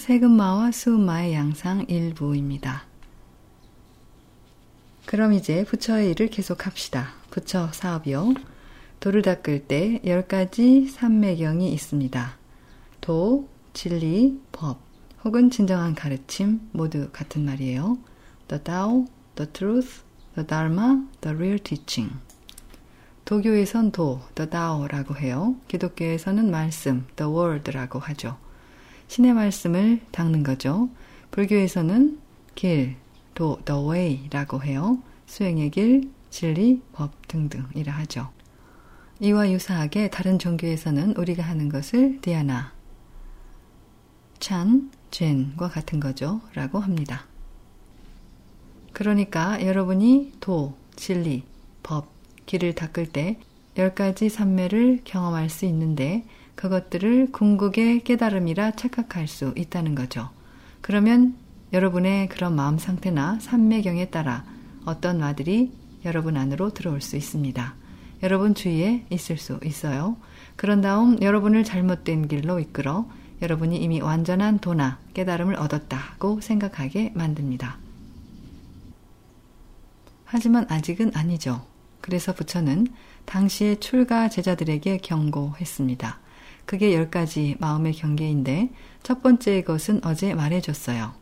세금마와 수음마의 양상 일부입니다. 그럼 이제 부처의 일을 계속합시다. 부처 사업이요. 도를 닦을 때 10가지 삼매경이 있습니다. 도, 진리, 법, 혹은 진정한 가르침 모두 같은 말이에요. The Tao, The Truth, The Dharma, The Real Teaching. 도교에선 도, The Tao라고 해요. 기독교에서는 말씀, The Word라고 하죠. 신의 말씀을 닦는 거죠. 불교에서는 길, 도, The Way라고 해요. 수행의 길, 진리, 법 등등이라 하죠. 이와 유사하게 다른 종교에서는 우리가 하는 것을 디아나, 찬, 젠과 같은 거죠. 라고 합니다. 그러니까 여러분이 도, 진리, 법, 길을 닦을 때 10가지 삼매를 경험할 수 있는데 그것들을 궁극의 깨달음이라 착각할 수 있다는 거죠. 그러면 여러분의 그런 마음 상태나 삼매경에 따라 어떤 말들이 여러분 안으로 들어올 수 있습니다. 여러분 주위에 있을 수 있어요. 그런 다음 여러분을 잘못된 길로 이끌어 여러분이 이미 완전한 도나 깨달음을 얻었다고 생각하게 만듭니다. 하지만 아직은 아니죠. 그래서 부처는 당시의 출가 제자들에게 경고했습니다. 그게 열 가지 마음의 경계인데 첫 번째 것은 어제 말해줬어요.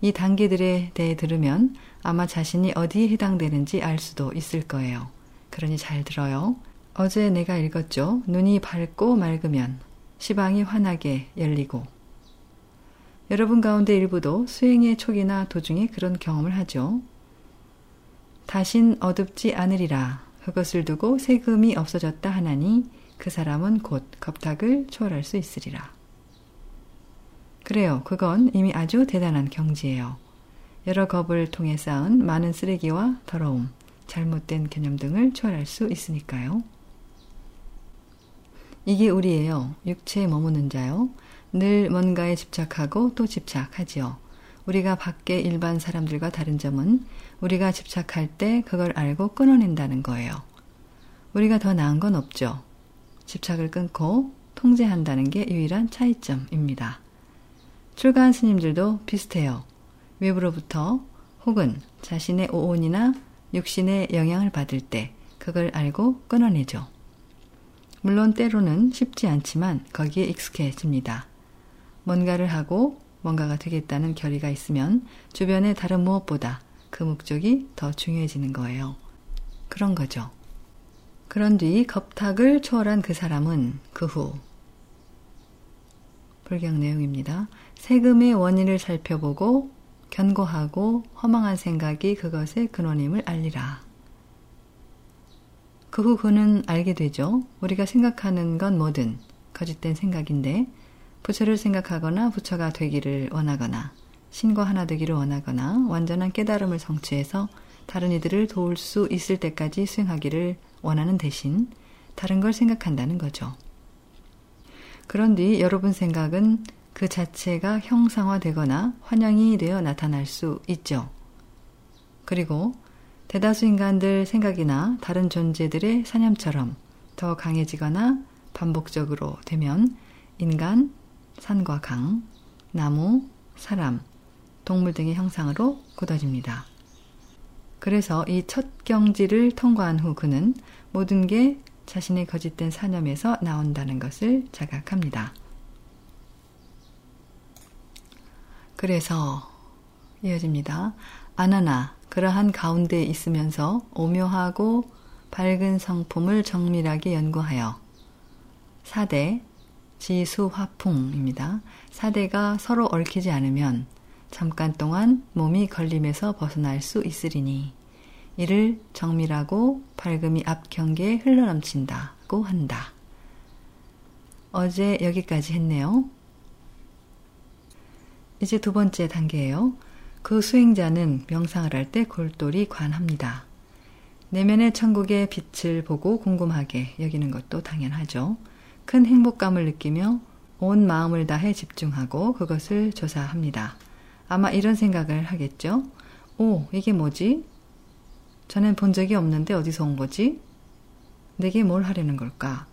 이 단계들에 대해 들으면 아마 자신이 어디에 해당되는지 알 수도 있을 거예요. 그러니 잘 들어요. 어제 내가 읽었죠. 눈이 밝고 맑으면 시방이 환하게 열리고 여러분 가운데 일부도 수행의 초기나 도중에 그런 경험을 하죠. 다신 어둡지 않으리라. 그것을 두고 세금이 없어졌다 하나니 그 사람은 곧 겁탁을 초월할 수 있으리라. 그래요. 그건 이미 아주 대단한 경지예요. 여러 겁을 통해 쌓은 많은 쓰레기와 더러움, 잘못된 개념 등을 초월할 수 있으니까요. 이게 우리예요. 육체에 머무는 자요. 늘 뭔가에 집착하고 또 집착하지요. 우리가 밖에 일반 사람들과 다른 점은 우리가 집착할 때 그걸 알고 끊어낸다는 거예요. 우리가 더 나은 건 없죠. 집착을 끊고 통제한다는 게 유일한 차이점입니다. 출가한 스님들도 비슷해요. 외부로부터 혹은 자신의 오온이나 육신의 영향을 받을 때 그걸 알고 끊어내죠. 물론 때로는 쉽지 않지만 거기에 익숙해집니다. 뭔가를 하고 뭔가가 되겠다는 결의가 있으면 주변의 다른 무엇보다 그 목적이 더 중요해지는 거예요. 그런 거죠. 그런 뒤 겁탁을 초월한 그 사람은 그 후 불경 내용입니다. 세금의 원인을 살펴보고 견고하고 허망한 생각이 그것의 근원임을 알리라. 그 후 그는 알게 되죠. 우리가 생각하는 건 뭐든 거짓된 생각인데 부처를 생각하거나 부처가 되기를 원하거나 신과 하나 되기를 원하거나 완전한 깨달음을 성취해서 다른 이들을 도울 수 있을 때까지 수행하기를 원하는 대신 다른 걸 생각한다는 거죠. 그런 뒤 여러분 생각은 그 자체가 형상화되거나 환영이 되어 나타날 수 있죠. 그리고 대다수 인간들 생각이나 다른 존재들의 사념처럼 더 강해지거나 반복적으로 되면 인간, 산과 강, 나무, 사람, 동물 등의 형상으로 굳어집니다. 그래서 이 첫 경지를 통과한 후 그는 모든 게 자신의 거짓된 사념에서 나온다는 것을 자각합니다. 그래서 이어집니다. 아나나 그러한 가운데 있으면서 오묘하고 밝은 성품을 정밀하게 연구하여 사대 지수화풍입니다. 사대가 서로 얽히지 않으면 잠깐 동안 몸이 걸림에서 벗어날 수 있으리니 이를 정밀하고 밝음이 앞 경계에 흘러넘친다고 한다. 어제 여기까지 했네요. 이제 두 번째 단계예요. 그 수행자는 명상을 할 때 골똘히 관합니다. 내면의 천국의 빛을 보고 궁금하게 여기는 것도 당연하죠. 큰 행복감을 느끼며 온 마음을 다해 집중하고 그것을 조사합니다. 아마 이런 생각을 하겠죠. 오, 이게 뭐지? 전엔 본 적이 없는데 어디서 온 거지? 내게 뭘 하려는 걸까?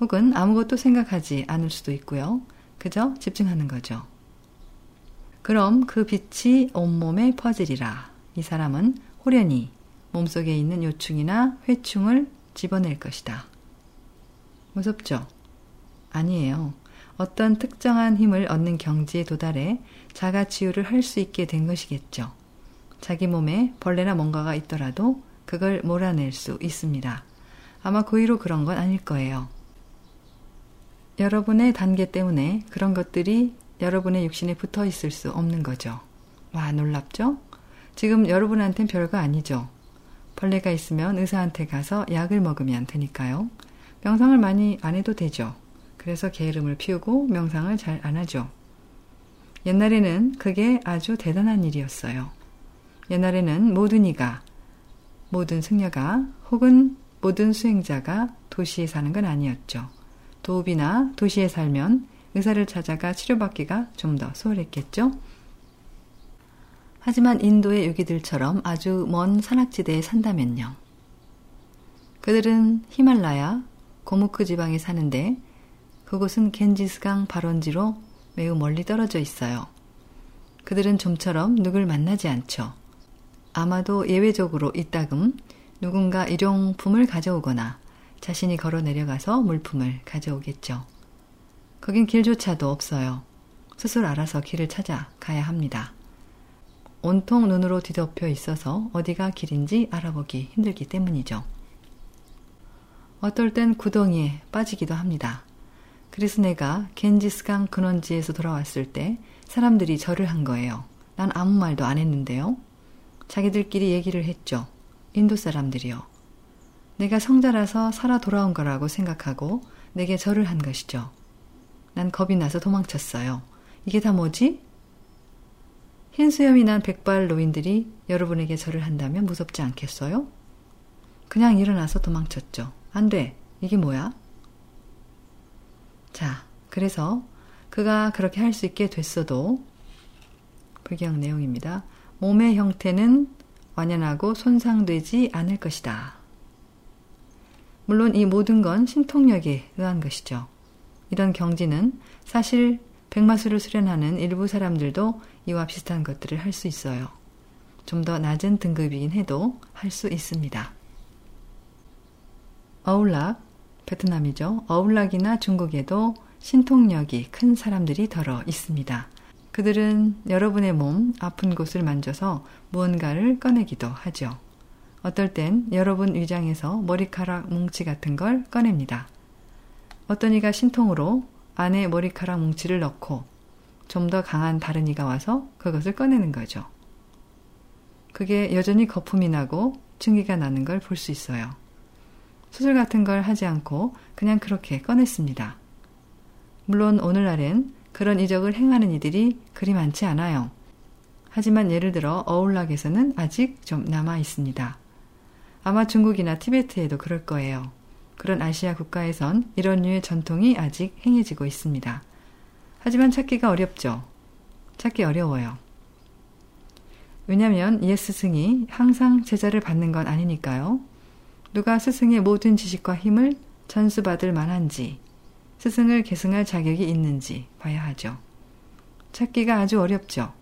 혹은 아무것도 생각하지 않을 수도 있고요. 그저 집중하는 거죠. 그럼 그 빛이 온몸에 퍼지리라. 이 사람은 호련히 몸속에 있는 요충이나 회충을 집어낼 것이다. 무섭죠? 아니에요. 어떤 특정한 힘을 얻는 경지에 도달해 자가 치유를 할 수 있게 된 것이겠죠. 자기 몸에 벌레나 뭔가가 있더라도 그걸 몰아낼 수 있습니다. 아마 고의로 그런 건 아닐 거예요. 여러분의 단계 때문에 그런 것들이 여러분의 육신에 붙어 있을 수 없는 거죠. 와, 놀랍죠? 지금 여러분한텐 별거 아니죠. 벌레가 있으면 의사한테 가서 약을 먹으면 되니까요. 명상을 많이 안 해도 되죠. 그래서 게으름을 피우고 명상을 잘 안 하죠. 옛날에는 그게 아주 대단한 일이었어요. 옛날에는 모든 이가, 모든 승려가 혹은 모든 수행자가 도시에 사는 건 아니었죠. 도읍이나 도시에 살면 의사를 찾아가 치료받기가 좀 더 수월했겠죠? 하지만 인도의 요기들처럼 아주 먼 산악지대에 산다면요. 그들은 히말라야, 고무크 지방에 사는데 그곳은 겐지스강 발원지로 매우 멀리 떨어져 있어요. 그들은 좀처럼 누굴 만나지 않죠. 아마도 예외적으로 이따금 누군가 일용품을 가져오거나 자신이 걸어 내려가서 물품을 가져오겠죠. 거긴 길조차도 없어요. 스스로 알아서 길을 찾아 가야 합니다. 온통 눈으로 뒤덮여 있어서 어디가 길인지 알아보기 힘들기 때문이죠. 어떨 땐 구덩이에 빠지기도 합니다. 그래서 내가 겐지스강 근원지에서 돌아왔을 때 사람들이 절을 한 거예요. 난 아무 말도 안 했는데요. 자기들끼리 얘기를 했죠. 인도 사람들이요. 내가 성자라서 살아 돌아온 거라고 생각하고 내게 절을 한 것이죠. 난 겁이 나서 도망쳤어요. 이게 다 뭐지? 흰 수염이 난 백발 노인들이 여러분에게 절을 한다면 무섭지 않겠어요? 그냥 일어나서 도망쳤죠. 안 돼. 이게 뭐야? 자, 그래서 그가 그렇게 할 수 있게 됐어도 불경 내용입니다. 몸의 형태는 완연하고 손상되지 않을 것이다. 물론 이 모든 건 신통력에 의한 것이죠. 이런 경지는 사실 백마수를 수련하는 일부 사람들도 이와 비슷한 것들을 할 수 있어요. 좀 더 낮은 등급이긴 해도 할 수 있습니다. 어울락, 베트남이죠. 어울락이나 중국에도 신통력이 큰 사람들이 덜어 있습니다. 그들은 여러분의 몸 아픈 곳을 만져서 무언가를 꺼내기도 하죠. 어떨 땐 여러분 위장에서 머리카락 뭉치 같은 걸 꺼냅니다. 어떤 이가 신통으로 안에 머리카락 뭉치를 넣고 좀 더 강한 다른 이가 와서 그것을 꺼내는 거죠. 그게 여전히 거품이 나고 증기가 나는 걸 볼 수 있어요. 수술 같은 걸 하지 않고 그냥 그렇게 꺼냈습니다. 물론 오늘날엔 그런 이적을 행하는 이들이 그리 많지 않아요. 하지만 예를 들어 어울락에서는 아직 좀 남아 있습니다. 아마 중국이나 티베트에도 그럴 거예요. 그런 아시아 국가에선 이런 류의 전통이 아직 행해지고 있습니다. 하지만 찾기가 어렵죠. 찾기 어려워요. 왜냐하면 옛 스승이 항상 제자를 받는 건 아니니까요. 누가 스승의 모든 지식과 힘을 전수받을 만한지, 스승을 계승할 자격이 있는지 봐야 하죠. 찾기가 아주 어렵죠.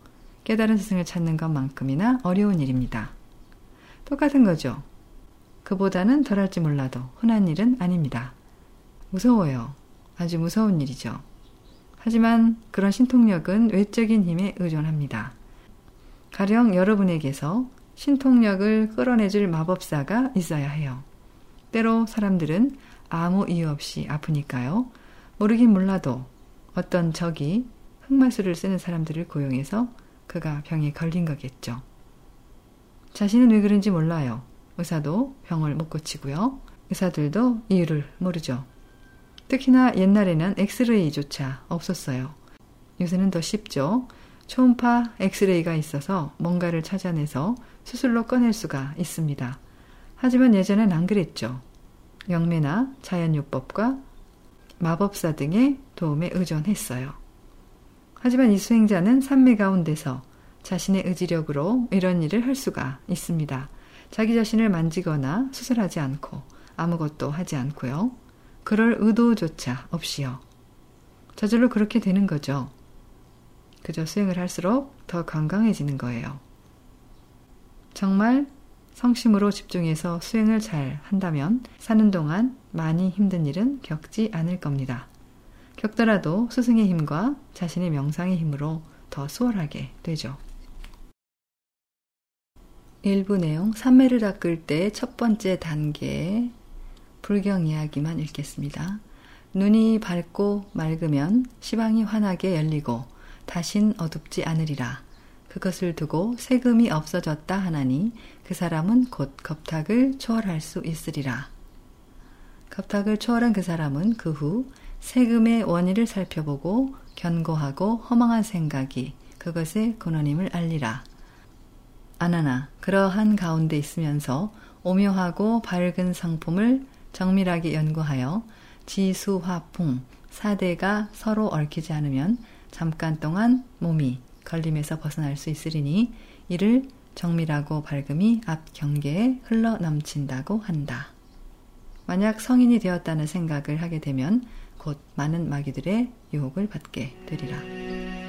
깨달은 스승을 찾는 것만큼이나 어려운 일입니다. 똑같은 거죠. 그보다는 덜할지 몰라도 흔한 일은 아닙니다. 무서워요. 아주 무서운 일이죠. 하지만 그런 신통력은 외적인 힘에 의존합니다. 가령 여러분에게서 신통력을 끌어내줄 마법사가 있어야 해요. 때로 사람들은 아무 이유 없이 아프니까요. 모르긴 몰라도 어떤 적이 흑마술을 쓰는 사람들을 고용해서 그가 병에 걸린 거겠죠. 자신은 왜 그런지 몰라요. 의사도 병을 못 고치고요. 의사들도 이유를 모르죠. 특히나 옛날에는 엑스레이조차 없었어요. 요새는 더 쉽죠. 초음파 엑스레이가 있어서 뭔가를 찾아내서 수술로 꺼낼 수가 있습니다. 하지만 예전엔 안 그랬죠. 영매나 자연요법과 마법사 등의 도움에 의존했어요. 하지만 이 수행자는 산미 가운데서 자신의 의지력으로 이런 일을 할 수가 있습니다. 자기 자신을 만지거나 수술하지 않고 아무것도 하지 않고요. 그럴 의도조차 없이요. 저절로 그렇게 되는 거죠. 그저 수행을 할수록 더 건강해지는 거예요. 정말 성심으로 집중해서 수행을 잘 한다면 사는 동안 많이 힘든 일은 겪지 않을 겁니다. 겪더라도 스승의 힘과 자신의 명상의 힘으로 더 수월하게 되죠. 일부 내용, 삼매를 닦을 때 첫 번째 단계 불경 이야기만 읽겠습니다. 눈이 밝고 맑으면 시방이 환하게 열리고 다신 어둡지 않으리라. 그것을 두고 세금이 없어졌다 하나니 그 사람은 곧 겁탁을 초월할 수 있으리라. 겁탁을 초월한 그 사람은 그 후 세금의 원인을 살펴보고 견고하고 허망한 생각이 그것의 근원임을 알리라. 아나나 그러한 가운데 있으면서 오묘하고 밝은 상품을 정밀하게 연구하여 지수화풍 사대가 서로 얽히지 않으면 잠깐 동안 몸이 걸림에서 벗어날 수 있으리니 이를 정밀하고 밝음이 앞 경계에 흘러 넘친다고 한다. 만약 성인이 되었다는 생각을 하게 되면 곧 많은 마귀들의 유혹을 받게 되리라.